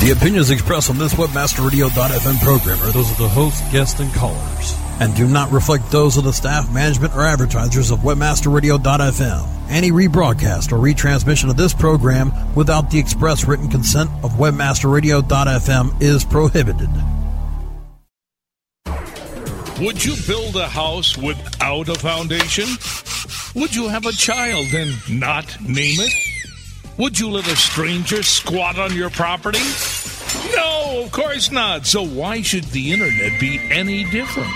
The opinions expressed on this WebmasterRadio.fm program are those of the host, guests, and callers, and do not reflect those of the staff, management, or advertisers of WebmasterRadio.fm. Any rebroadcast or retransmission of this program without the express written consent of WebmasterRadio.fm is prohibited. Would you build a house without a foundation? Would you have a child and not name it? Would you let a stranger squat on your property? No, of course not. So why should the internet be any different?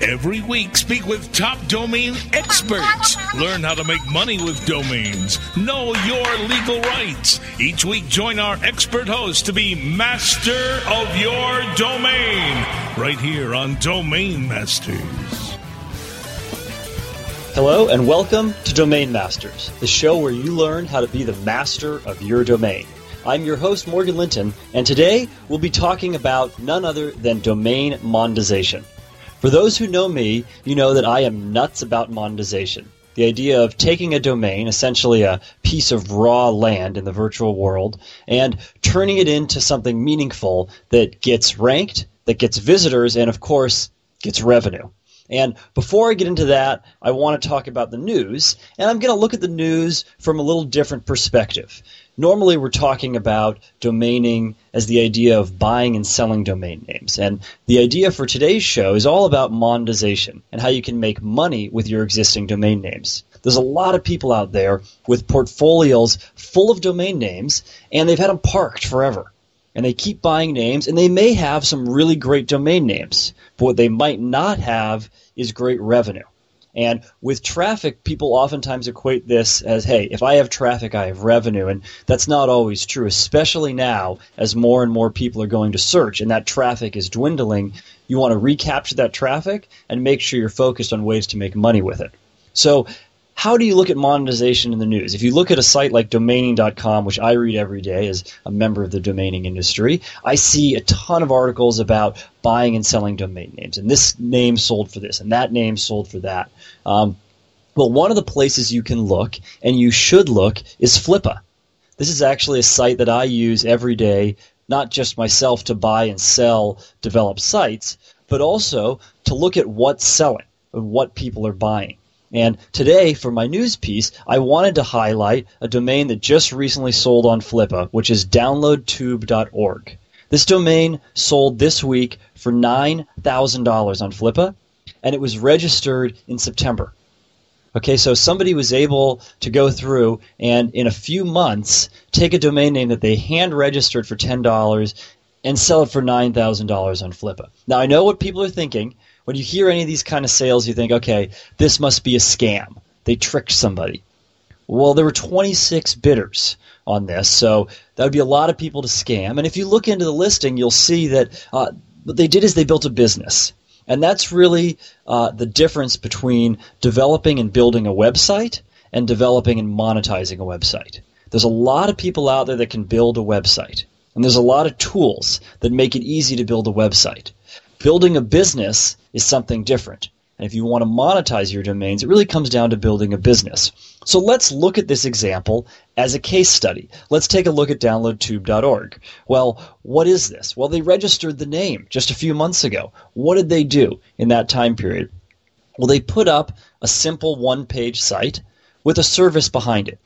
Every week, speak with top domain experts. Learn how to make money with domains. Know your legal rights. Each week, join our expert host to be master of your domain. Right here on Domain Masters. Hello, and welcome to Domain Masters, the show where you learn how to be the master of your domain. I'm your host, Morgan Linton, and today we'll be talking about none other than domain monetization. For those who know me, you know that I am nuts about monetization. The idea of taking a domain, essentially a piece of raw land in the virtual world, and turning it into something meaningful that gets ranked, that gets visitors, and of course, gets revenue. And before I get into that, I want to talk about the news, and I'm going to look at the news from a little different perspective. Normally, we're talking about domaining as the idea of buying and selling domain names. And the idea for today's show is all about monetization and how you can make money with your existing domain names. There's a lot of people out there with portfolios full of domain names, and they've had them parked forever and they keep buying names, and they may have some really great domain names, but what they might not have is great revenue. And with traffic, people oftentimes equate this as, hey, if I have traffic, I have revenue. And that's not always true, especially now as more and more people are going to search and that traffic is dwindling. You want to recapture that traffic and make sure you're focused on ways to make money with it. So how do you look at monetization in the news? If you look at a site like domaining.com, which I read every day as a member of the domaining industry, I see a ton of articles about buying and selling domain names. And this name sold for this, and that name sold for that. Um, well, one of the places you can look, and you should look, is Flippa. This is actually a site that I use every day, not just myself to buy and sell developed sites, but also to look at what's selling and what people are buying. And today, for my news piece, I wanted to highlight a domain that just recently sold on Flippa, which is downloadtube.org. This domain sold this week for $9,000 on Flippa, and it was registered in September. Okay, so somebody was able to go through and in a few months take a domain name that they hand registered for $10 and sell it for $9,000 on Flippa. Now, I know what people are thinking when you hear any of these kind of sales, you think, okay, this must be a scam. They tricked somebody. Well, there were 26 bidders on this, so that would be a lot of people to scam. And if you look into the listing, you'll see that uh, what they did is they built a business. And that's really uh, the difference between developing and building a website and developing and monetizing a website. There's a lot of people out there that can build a website. And there's a lot of tools that make it easy to build a website. Building a business is something different. And if you want to monetize your domains, it really comes down to building a business. So let's look at this example as a case study. Let's take a look at downloadtube.org. Well, what is this? Well, they registered the name just a few months ago. What did they do in that time period? Well, they put up a simple one page site with a service behind it.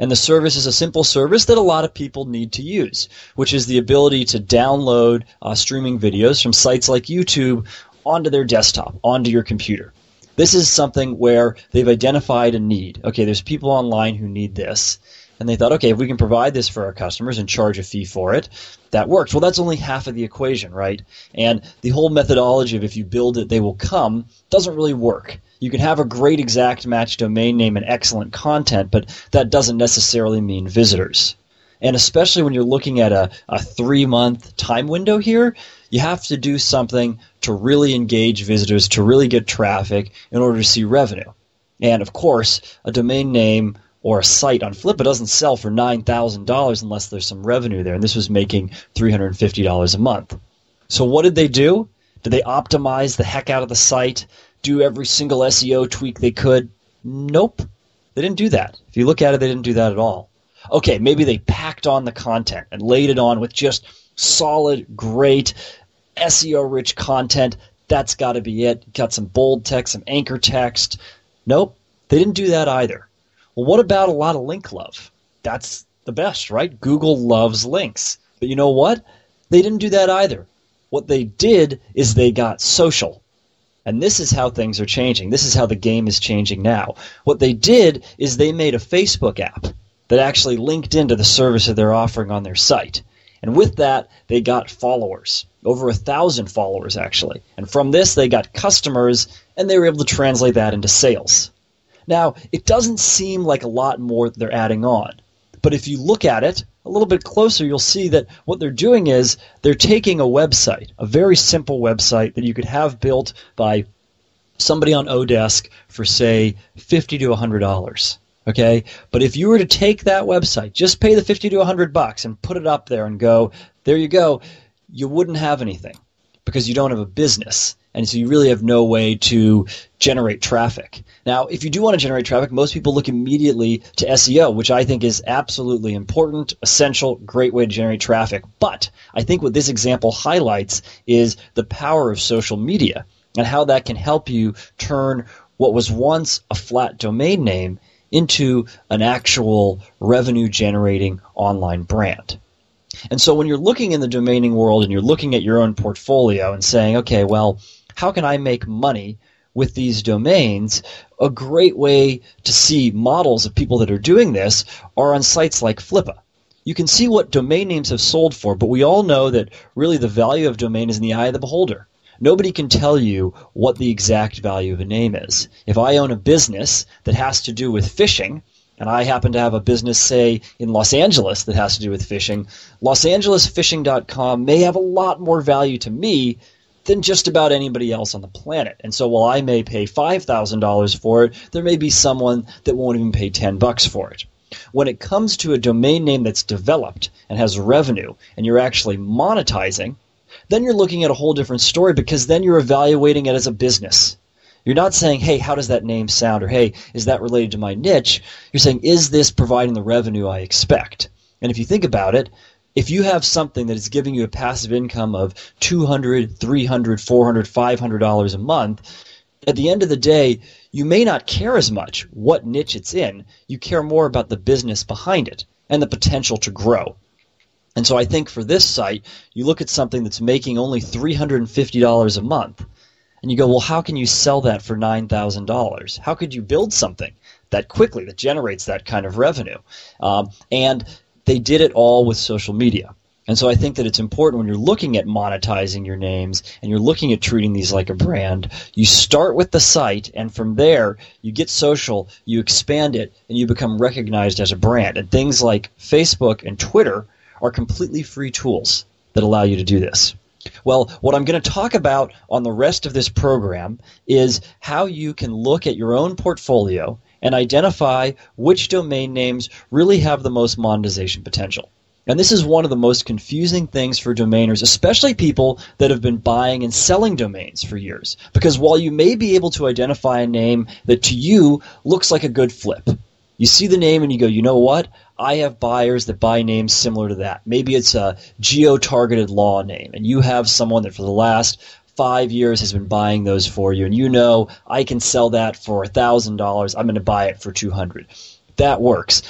And the service is a simple service that a lot of people need to use, which is the ability to download uh, streaming videos from sites like YouTube onto their desktop, onto your computer. This is something where they've identified a need. Okay, there's people online who need this. And they thought, okay, if we can provide this for our customers and charge a fee for it, that works. Well, that's only half of the equation, right? And the whole methodology of if you build it, they will come doesn't really work. You can have a great exact match domain name and excellent content, but that doesn't necessarily mean visitors. And especially when you're looking at a, a three month time window here, you have to do something to really engage visitors, to really get traffic in order to see revenue. And of course, a domain name or a site on Flippa doesn't sell for $9,000 unless there's some revenue there. And this was making $350 a month. So what did they do? Did they optimize the heck out of the site? Do every single SEO tweak they could? Nope. They didn't do that. If you look at it, they didn't do that at all. Okay, maybe they packed on the content and laid it on with just solid, great, SEO rich content. That's got to be it. Got some bold text, some anchor text. Nope, they didn't do that either. Well, what about a lot of link love? That's the best, right? Google loves links. But you know what? They didn't do that either. What they did is they got social. And this is how things are changing. This is how the game is changing now. What they did is they made a Facebook app that actually linked into the service that they're offering on their site. And with that, they got followers, over a thousand followers actually. And from this, they got customers, and they were able to translate that into sales. Now, it doesn't seem like a lot more they're adding on. But if you look at it a little bit closer, you'll see that what they're doing is they're taking a website, a very simple website that you could have built by somebody on Odesk for, say, 50 to $100. Okay? But if you were to take that website, just pay the 50 to 100 bucks and put it up there and go, there you go, you wouldn't have anything because you don't have a business. And so you really have no way to generate traffic. Now, if you do want to generate traffic, most people look immediately to SEO, which I think is absolutely important, essential, great way to generate traffic. But I think what this example highlights is the power of social media and how that can help you turn what was once a flat domain name into an actual revenue generating online brand. And so when you're looking in the domaining world and you're looking at your own portfolio and saying, okay, well, how can I make money with these domains? A great way to see models of people that are doing this are on sites like Flippa. You can see what domain names have sold for, but we all know that really the value of domain is in the eye of the beholder. Nobody can tell you what the exact value of a name is. If I own a business that has to do with fishing, and I happen to have a business, say, in Los Angeles that has to do with fishing, LosAngelesFishing.com may have a lot more value to me than just about anybody else on the planet. And so while I may pay $5,000 for it, there may be someone that won't even pay 10 bucks for it. When it comes to a domain name that's developed and has revenue and you're actually monetizing, then you're looking at a whole different story because then you're evaluating it as a business. You're not saying, hey, how does that name sound? Or, hey, is that related to my niche? You're saying, is this providing the revenue I expect? And if you think about it, if you have something that is giving you a passive income of 200 300 400 $500 a month, at the end of the day, you may not care as much what niche it's in. You care more about the business behind it and the potential to grow. And so I think for this site, you look at something that's making only $350 a month, and you go, well, how can you sell that for $9,000? How could you build something that quickly that generates that kind of revenue? Um, and they did it all with social media. And so I think that it's important when you're looking at monetizing your names and you're looking at treating these like a brand, you start with the site and from there you get social, you expand it, and you become recognized as a brand. And things like Facebook and Twitter – are completely free tools that allow you to do this. Well, what I'm going to talk about on the rest of this program is how you can look at your own portfolio and identify which domain names really have the most monetization potential. And this is one of the most confusing things for domainers, especially people that have been buying and selling domains for years. Because while you may be able to identify a name that to you looks like a good flip, you see the name and you go, you know what? I have buyers that buy names similar to that. Maybe it's a geo targeted law name, and you have someone that for the last five years has been buying those for you, and you know I can sell that for $1,000. I'm going to buy it for 200 That works.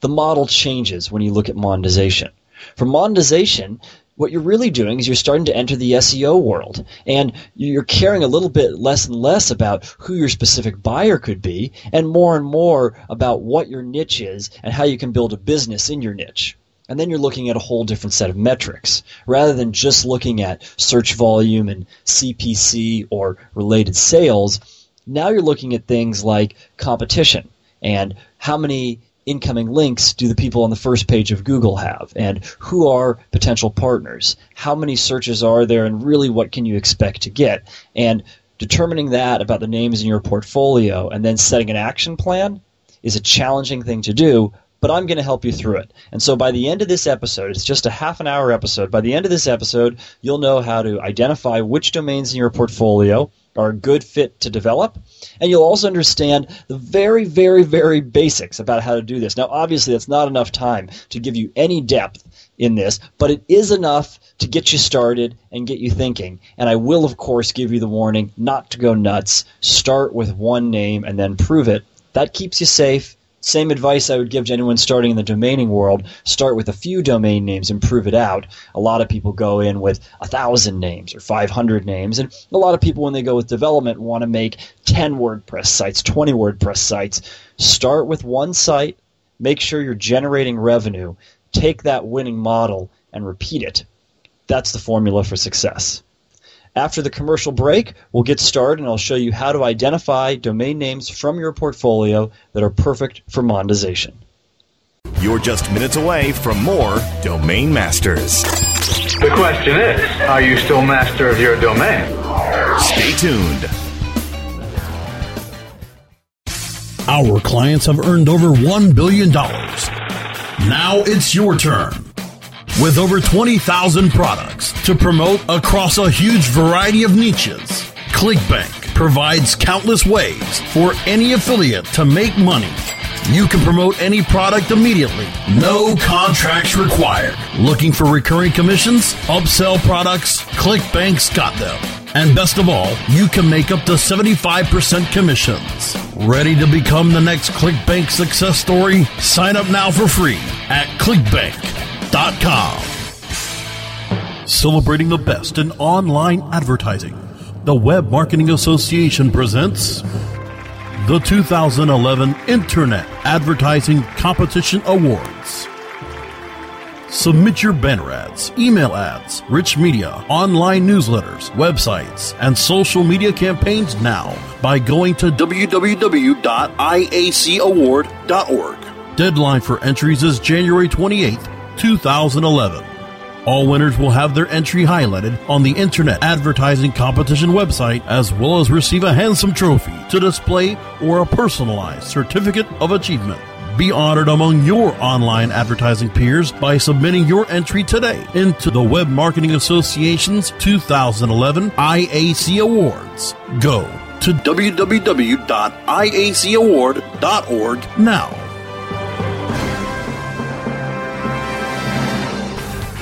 The model changes when you look at monetization. For monetization, what you're really doing is you're starting to enter the SEO world and you're caring a little bit less and less about who your specific buyer could be and more and more about what your niche is and how you can build a business in your niche. And then you're looking at a whole different set of metrics rather than just looking at search volume and CPC or related sales. Now you're looking at things like competition and how many incoming links do the people on the first page of Google have? And who are potential partners? How many searches are there? And really, what can you expect to get? And determining that about the names in your portfolio and then setting an action plan is a challenging thing to do, but I'm going to help you through it. And so by the end of this episode, it's just a half an hour episode. By the end of this episode, you'll know how to identify which domains in your portfolio are a good fit to develop. And you'll also understand the very, very, very basics about how to do this. Now, obviously, that's not enough time to give you any depth in this, but it is enough to get you started and get you thinking. And I will, of course, give you the warning not to go nuts. Start with one name and then prove it. That keeps you safe same advice I would give to anyone starting in the domaining world. Start with a few domain names and prove it out. A lot of people go in with a thousand names or 500 names. And a lot of people, when they go with development, want to make 10 WordPress sites, 20 WordPress sites. Start with one site. Make sure you're generating revenue. Take that winning model and repeat it. That's the formula for success. After the commercial break, we'll get started and I'll show you how to identify domain names from your portfolio that are perfect for monetization. You're just minutes away from more Domain Masters. The question is are you still master of your domain? Stay tuned. Our clients have earned over $1 billion. Now it's your turn with over 20,000 products to promote across a huge variety of niches. ClickBank provides countless ways for any affiliate to make money. You can promote any product immediately. No contracts required. Looking for recurring commissions? Upsell products? ClickBank's got them. And best of all, you can make up to 75% commissions. Ready to become the next ClickBank success story? Sign up now for free at ClickBank Celebrating the best in online advertising, the Web Marketing Association presents the 2011 Internet Advertising Competition Awards. Submit your banner ads, email ads, rich media, online newsletters, websites, and social media campaigns now by going to www.iacaward.org. Deadline for entries is January 28th, 2011. All winners will have their entry highlighted on the Internet Advertising Competition website as well as receive a handsome trophy to display or a personalized certificate of achievement. Be honored among your online advertising peers by submitting your entry today into the Web Marketing Association's 2011 IAC Awards. Go to www.iacaward.org now.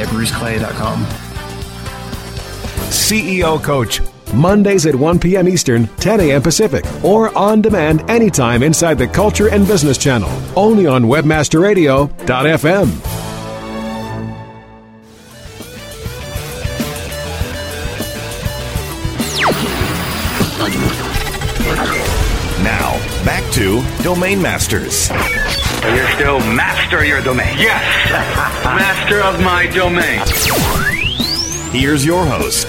at bruceclay.com. CEO Coach. Mondays at 1 p.m. Eastern, 10 a.m. Pacific, or on demand anytime inside the Culture and Business Channel, only on WebmasterRadio.fm. Now, back to Domain Masters. You're still master your domain. Yes, master of my domain. Here's your host.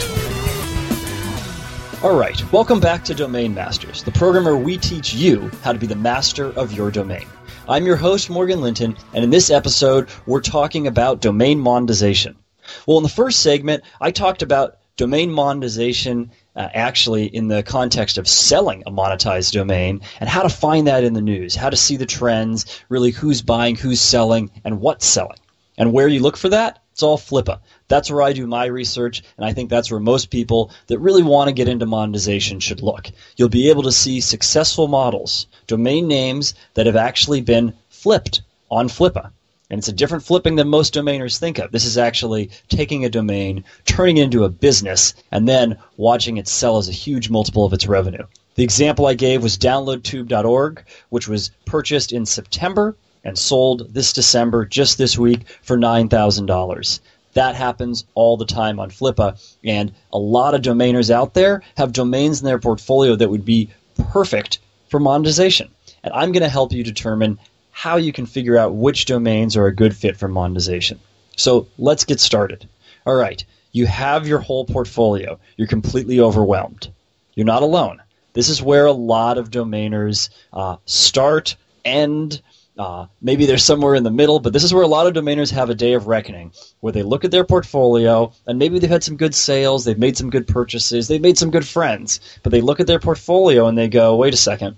All right, welcome back to Domain Masters, the program where we teach you how to be the master of your domain. I'm your host, Morgan Linton, and in this episode, we're talking about domain monetization. Well, in the first segment, I talked about domain monetization uh, actually in the context of selling a monetized domain and how to find that in the news, how to see the trends, really who's buying, who's selling, and what's selling. And where you look for that, it's all Flippa. That's where I do my research, and I think that's where most people that really want to get into monetization should look. You'll be able to see successful models, domain names that have actually been flipped on Flippa. And it's a different flipping than most domainers think of. This is actually taking a domain, turning it into a business, and then watching it sell as a huge multiple of its revenue. The example I gave was downloadtube.org, which was purchased in September and sold this December, just this week, for $9,000. That happens all the time on Flippa, and a lot of domainers out there have domains in their portfolio that would be perfect for monetization. And I'm going to help you determine how you can figure out which domains are a good fit for monetization. So let's get started. All right, you have your whole portfolio. You're completely overwhelmed. You're not alone. This is where a lot of domainers uh, start, end, uh, maybe they're somewhere in the middle, but this is where a lot of domainers have a day of reckoning, where they look at their portfolio and maybe they've had some good sales, they've made some good purchases, they've made some good friends, but they look at their portfolio and they go, wait a second,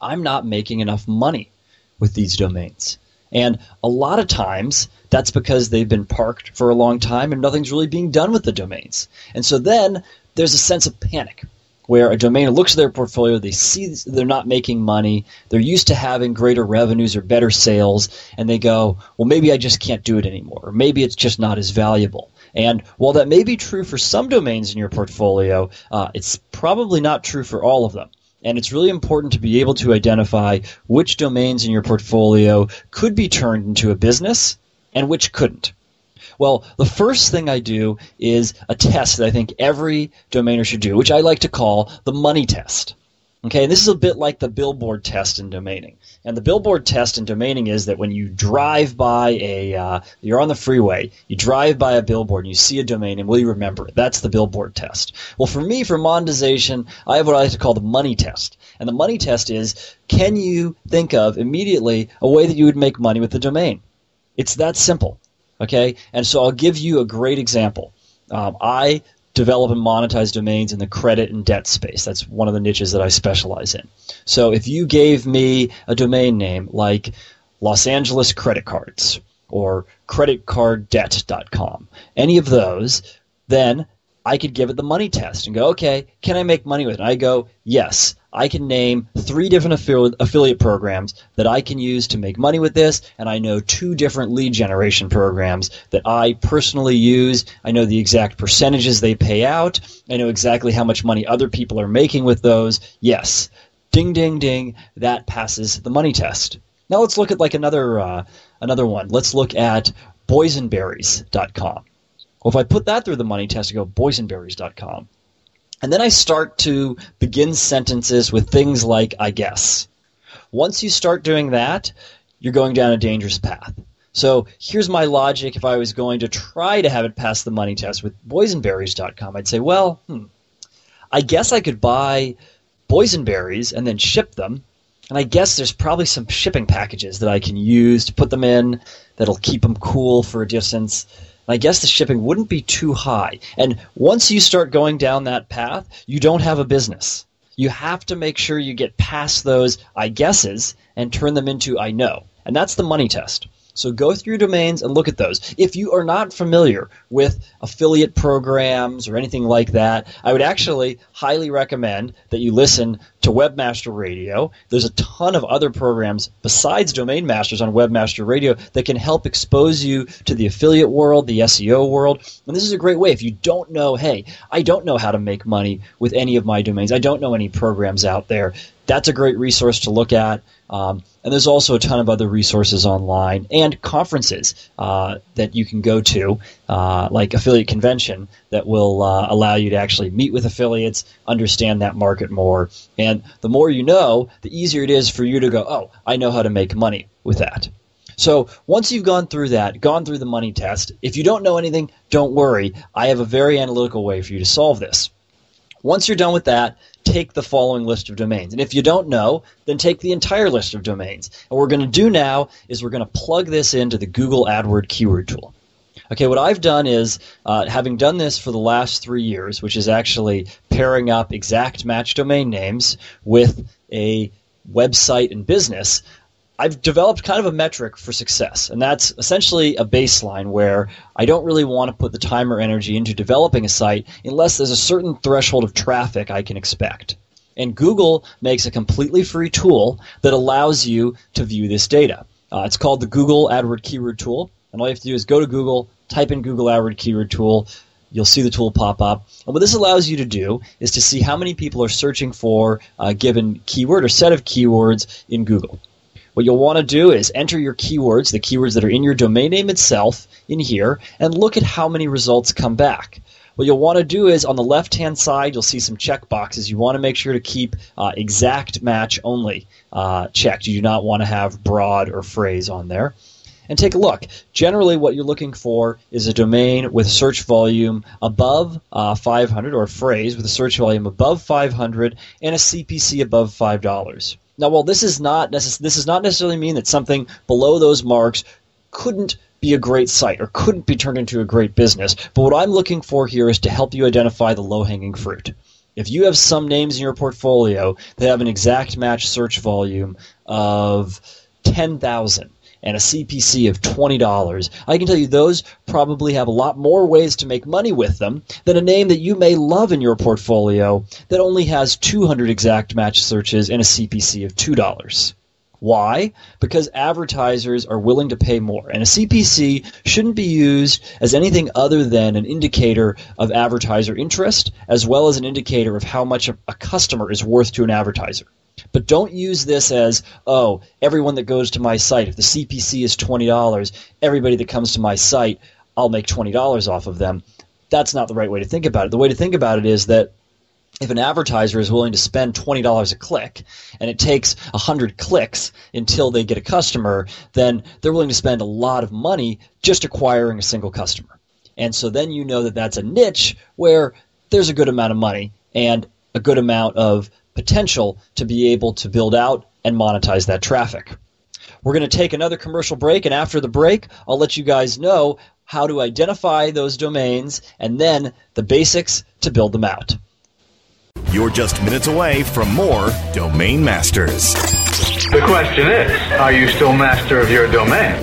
I'm not making enough money with these domains. And a lot of times, that's because they've been parked for a long time and nothing's really being done with the domains. And so then there's a sense of panic where a domainer looks at their portfolio, they see they're not making money, they're used to having greater revenues or better sales, and they go, well, maybe I just can't do it anymore, or maybe it's just not as valuable. And while that may be true for some domains in your portfolio, uh, it's probably not true for all of them. And it's really important to be able to identify which domains in your portfolio could be turned into a business and which couldn't. Well, the first thing I do is a test that I think every domainer should do, which I like to call the money test. Okay, and this is a bit like the billboard test in domaining. And the billboard test in domaining is that when you drive by a, uh, you're on the freeway, you drive by a billboard and you see a domain and will you remember it? That's the billboard test. Well, for me, for monetization, I have what I like to call the money test. And the money test is, can you think of immediately a way that you would make money with the domain? It's that simple. Okay, and so I'll give you a great example. Um, I develop and monetize domains in the credit and debt space. That's one of the niches that I specialize in. So if you gave me a domain name like Los Angeles Credit Cards or creditcarddebt.com, any of those, then I could give it the money test and go, okay, can I make money with it? And I go, yes. I can name three different affili- affiliate programs that I can use to make money with this, and I know two different lead generation programs that I personally use. I know the exact percentages they pay out. I know exactly how much money other people are making with those. Yes, ding, ding, ding. That passes the money test. Now let's look at like another uh, another one. Let's look at boysenberries.com. Well, if I put that through the money test, I go boysenberries.com. And then I start to begin sentences with things like I guess. Once you start doing that, you're going down a dangerous path. So here's my logic if I was going to try to have it pass the money test with boysenberries.com. I'd say, well, hmm, I guess I could buy boysenberries and then ship them. And I guess there's probably some shipping packages that I can use to put them in that'll keep them cool for a distance. I guess the shipping wouldn't be too high. And once you start going down that path, you don't have a business. You have to make sure you get past those I guesses and turn them into I know. And that's the money test. So go through domains and look at those. If you are not familiar with affiliate programs or anything like that, I would actually highly recommend that you listen to Webmaster Radio. There's a ton of other programs besides Domain Masters on Webmaster Radio that can help expose you to the affiliate world, the SEO world. And this is a great way. If you don't know, hey, I don't know how to make money with any of my domains, I don't know any programs out there, that's a great resource to look at. Um, and there's also a ton of other resources online and conferences uh, that you can go to, uh, like Affiliate Convention, that will uh, allow you to actually meet with affiliates, understand that market more. And the more you know, the easier it is for you to go, oh, I know how to make money with that. So once you've gone through that, gone through the money test, if you don't know anything, don't worry. I have a very analytical way for you to solve this. Once you're done with that, take the following list of domains. And if you don't know, then take the entire list of domains. And what we're going to do now is we're going to plug this into the Google AdWord keyword tool. Okay, what I've done is, uh, having done this for the last three years, which is actually pairing up exact match domain names with a website and business, I've developed kind of a metric for success, and that's essentially a baseline where I don't really want to put the time or energy into developing a site unless there's a certain threshold of traffic I can expect. And Google makes a completely free tool that allows you to view this data. Uh, it's called the Google AdWord Keyword Tool, and all you have to do is go to Google, type in Google AdWord Keyword Tool, you'll see the tool pop up. And what this allows you to do is to see how many people are searching for a given keyword or set of keywords in Google. What you'll want to do is enter your keywords, the keywords that are in your domain name itself, in here, and look at how many results come back. What you'll want to do is on the left hand side, you'll see some check boxes. You want to make sure to keep uh, exact match only uh, checked. You do not want to have broad or phrase on there. And take a look. Generally, what you're looking for is a domain with search volume above uh, 500 or a phrase with a search volume above 500 and a CPC above $5. Now, while this is not necess- this does not necessarily mean that something below those marks couldn't be a great site or couldn't be turned into a great business. But what I'm looking for here is to help you identify the low hanging fruit. If you have some names in your portfolio that have an exact match search volume of 10,000 and a CPC of $20, I can tell you those probably have a lot more ways to make money with them than a name that you may love in your portfolio that only has 200 exact match searches and a CPC of $2. Why? Because advertisers are willing to pay more. And a CPC shouldn't be used as anything other than an indicator of advertiser interest, as well as an indicator of how much a customer is worth to an advertiser. But don't use this as, oh, everyone that goes to my site, if the CPC is $20, everybody that comes to my site, I'll make $20 off of them. That's not the right way to think about it. The way to think about it is that if an advertiser is willing to spend $20 a click and it takes 100 clicks until they get a customer, then they're willing to spend a lot of money just acquiring a single customer. And so then you know that that's a niche where there's a good amount of money and a good amount of potential to be able to build out and monetize that traffic. We're going to take another commercial break, and after the break, I'll let you guys know how to identify those domains and then the basics to build them out. You're just minutes away from more Domain Masters. The question is, are you still master of your domain?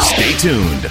Stay tuned.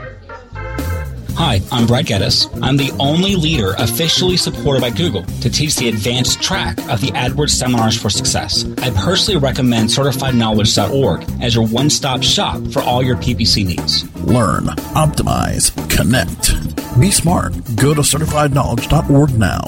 Hi, I'm Brad Geddes. I'm the only leader officially supported by Google to teach the advanced track of the AdWords Seminars for Success. I personally recommend CertifiedKnowledge.org as your one stop shop for all your PPC needs. Learn, optimize, connect. Be smart. Go to CertifiedKnowledge.org now.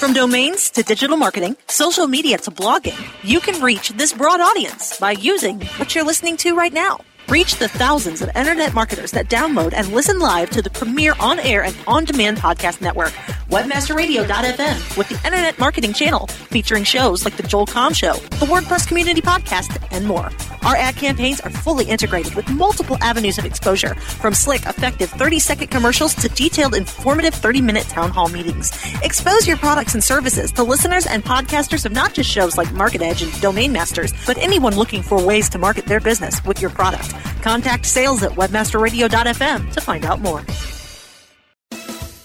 From domains to digital marketing, social media to blogging, you can reach this broad audience by using what you're listening to right now. Reach the thousands of internet marketers that download and listen live to the premier on air and on demand podcast network, webmasterradio.fm, with the Internet Marketing Channel, featuring shows like The Joel Comm Show, the WordPress Community Podcast, and more. Our ad campaigns are fully integrated with multiple avenues of exposure, from slick, effective 30 second commercials to detailed, informative 30 minute town hall meetings. Expose your products and services to listeners and podcasters of not just shows like Market Edge and Domain Masters, but anyone looking for ways to market their business with your product. Contact sales at webmasterradio.fm to find out more.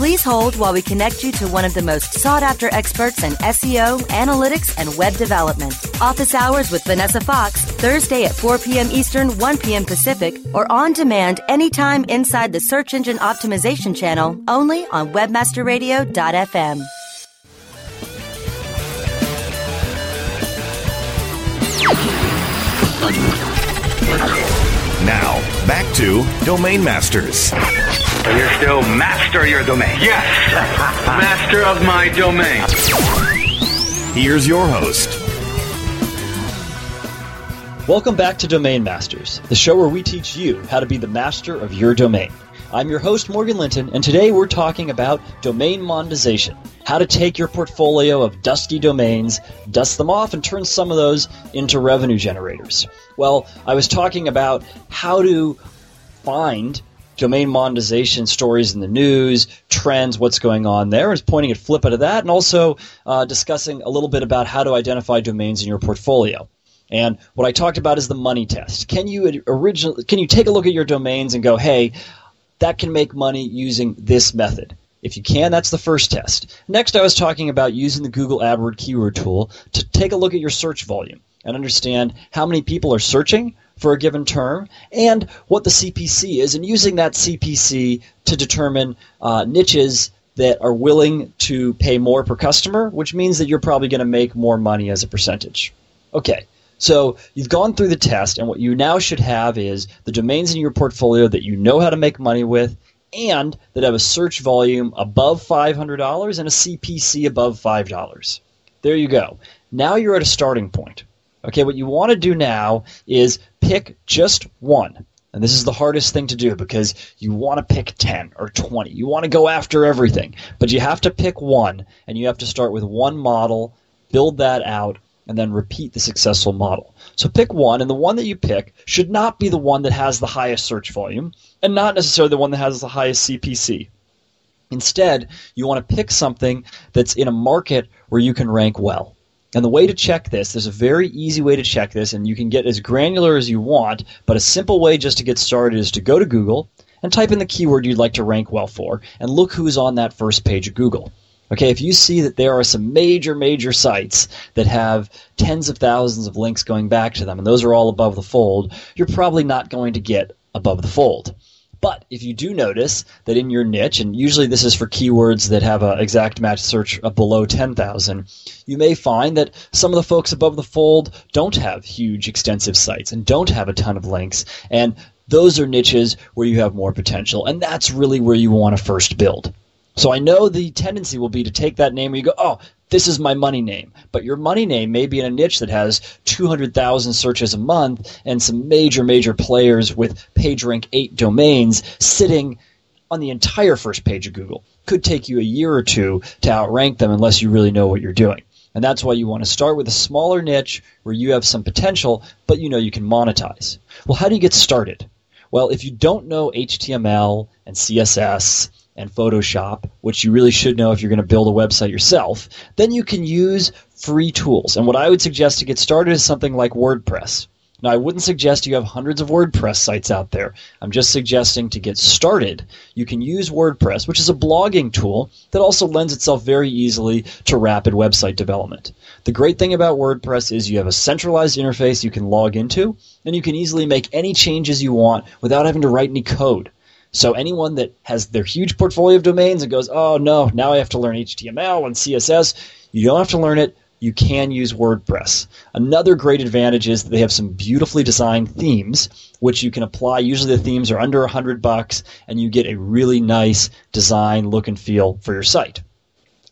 Please hold while we connect you to one of the most sought after experts in SEO, analytics, and web development. Office hours with Vanessa Fox, Thursday at 4 p.m. Eastern, 1 p.m. Pacific, or on demand anytime inside the Search Engine Optimization channel, only on WebmasterRadio.fm. Now, back to Domain Masters. You're still master your domain. Yes, master of my domain. Here's your host. Welcome back to Domain Masters, the show where we teach you how to be the master of your domain. I'm your host, Morgan Linton, and today we're talking about domain monetization. How to take your portfolio of dusty domains, dust them off, and turn some of those into revenue generators. Well, I was talking about how to find domain monetization stories in the news, trends, what's going on there, is pointing at flip out of that, and also uh, discussing a little bit about how to identify domains in your portfolio. And what I talked about is the money test. Can you originally can you take a look at your domains and go, hey, that can make money using this method? If you can, that's the first test. Next, I was talking about using the Google AdWord keyword tool to take a look at your search volume and understand how many people are searching for a given term and what the CPC is, and using that CPC to determine uh, niches that are willing to pay more per customer, which means that you're probably going to make more money as a percentage. Okay, so you've gone through the test, and what you now should have is the domains in your portfolio that you know how to make money with and that have a search volume above $500 and a CPC above $5. There you go. Now you're at a starting point. Okay, what you want to do now is pick just one. And this is the hardest thing to do because you want to pick 10 or 20. You want to go after everything. But you have to pick one, and you have to start with one model, build that out, and then repeat the successful model. So pick one, and the one that you pick should not be the one that has the highest search volume, and not necessarily the one that has the highest CPC. Instead, you want to pick something that's in a market where you can rank well. And the way to check this, there's a very easy way to check this, and you can get as granular as you want, but a simple way just to get started is to go to Google and type in the keyword you'd like to rank well for, and look who's on that first page of Google. Okay, if you see that there are some major, major sites that have tens of thousands of links going back to them, and those are all above the fold, you're probably not going to get above the fold. But if you do notice that in your niche, and usually this is for keywords that have an exact match search below 10,000, you may find that some of the folks above the fold don't have huge, extensive sites and don't have a ton of links. And those are niches where you have more potential. And that's really where you want to first build. So I know the tendency will be to take that name and you go, oh, this is my money name. But your money name may be in a niche that has 200,000 searches a month and some major, major players with PageRank 8 domains sitting on the entire first page of Google. Could take you a year or two to outrank them unless you really know what you're doing. And that's why you want to start with a smaller niche where you have some potential, but you know you can monetize. Well, how do you get started? Well, if you don't know HTML and CSS and Photoshop, which you really should know if you're going to build a website yourself, then you can use free tools. And what I would suggest to get started is something like WordPress. Now, I wouldn't suggest you have hundreds of WordPress sites out there. I'm just suggesting to get started, you can use WordPress, which is a blogging tool that also lends itself very easily to rapid website development. The great thing about WordPress is you have a centralized interface you can log into, and you can easily make any changes you want without having to write any code. So anyone that has their huge portfolio of domains and goes, oh no, now I have to learn HTML and CSS, you don't have to learn it. You can use WordPress. Another great advantage is that they have some beautifully designed themes, which you can apply. Usually the themes are under a hundred bucks, and you get a really nice design, look, and feel for your site.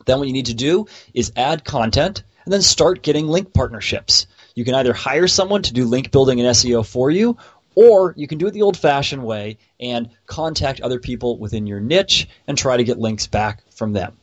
Then what you need to do is add content, and then start getting link partnerships. You can either hire someone to do link building and SEO for you, or you can do it the old fashioned way and contact other people within your niche and try to get links back from them.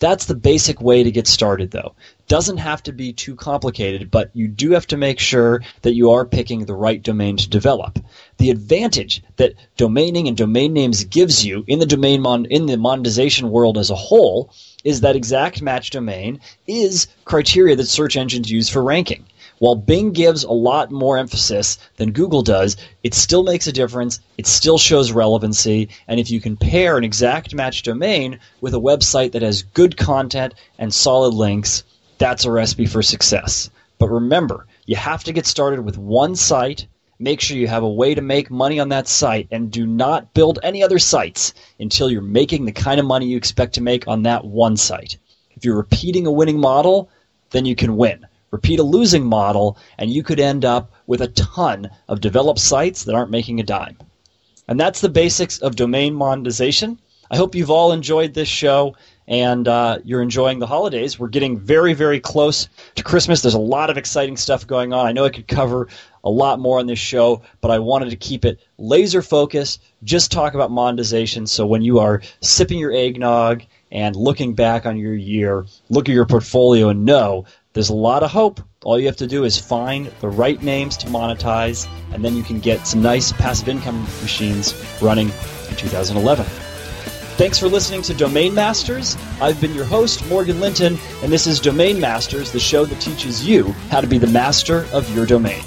That's the basic way to get started, though. Doesn't have to be too complicated, but you do have to make sure that you are picking the right domain to develop. The advantage that domaining and domain names gives you in the domain mon- in the monetization world as a whole is that exact match domain is criteria that search engines use for ranking. While Bing gives a lot more emphasis than Google does, it still makes a difference. It still shows relevancy. And if you compare an exact match domain with a website that has good content and solid links, that's a recipe for success. But remember, you have to get started with one site. Make sure you have a way to make money on that site and do not build any other sites until you're making the kind of money you expect to make on that one site. If you're repeating a winning model, then you can win repeat a losing model, and you could end up with a ton of developed sites that aren't making a dime. And that's the basics of domain monetization. I hope you've all enjoyed this show and uh, you're enjoying the holidays. We're getting very, very close to Christmas. There's a lot of exciting stuff going on. I know I could cover a lot more on this show, but I wanted to keep it laser focused, just talk about monetization. So when you are sipping your eggnog and looking back on your year, look at your portfolio and know there's a lot of hope. All you have to do is find the right names to monetize, and then you can get some nice passive income machines running in 2011. Thanks for listening to Domain Masters. I've been your host, Morgan Linton, and this is Domain Masters, the show that teaches you how to be the master of your domain.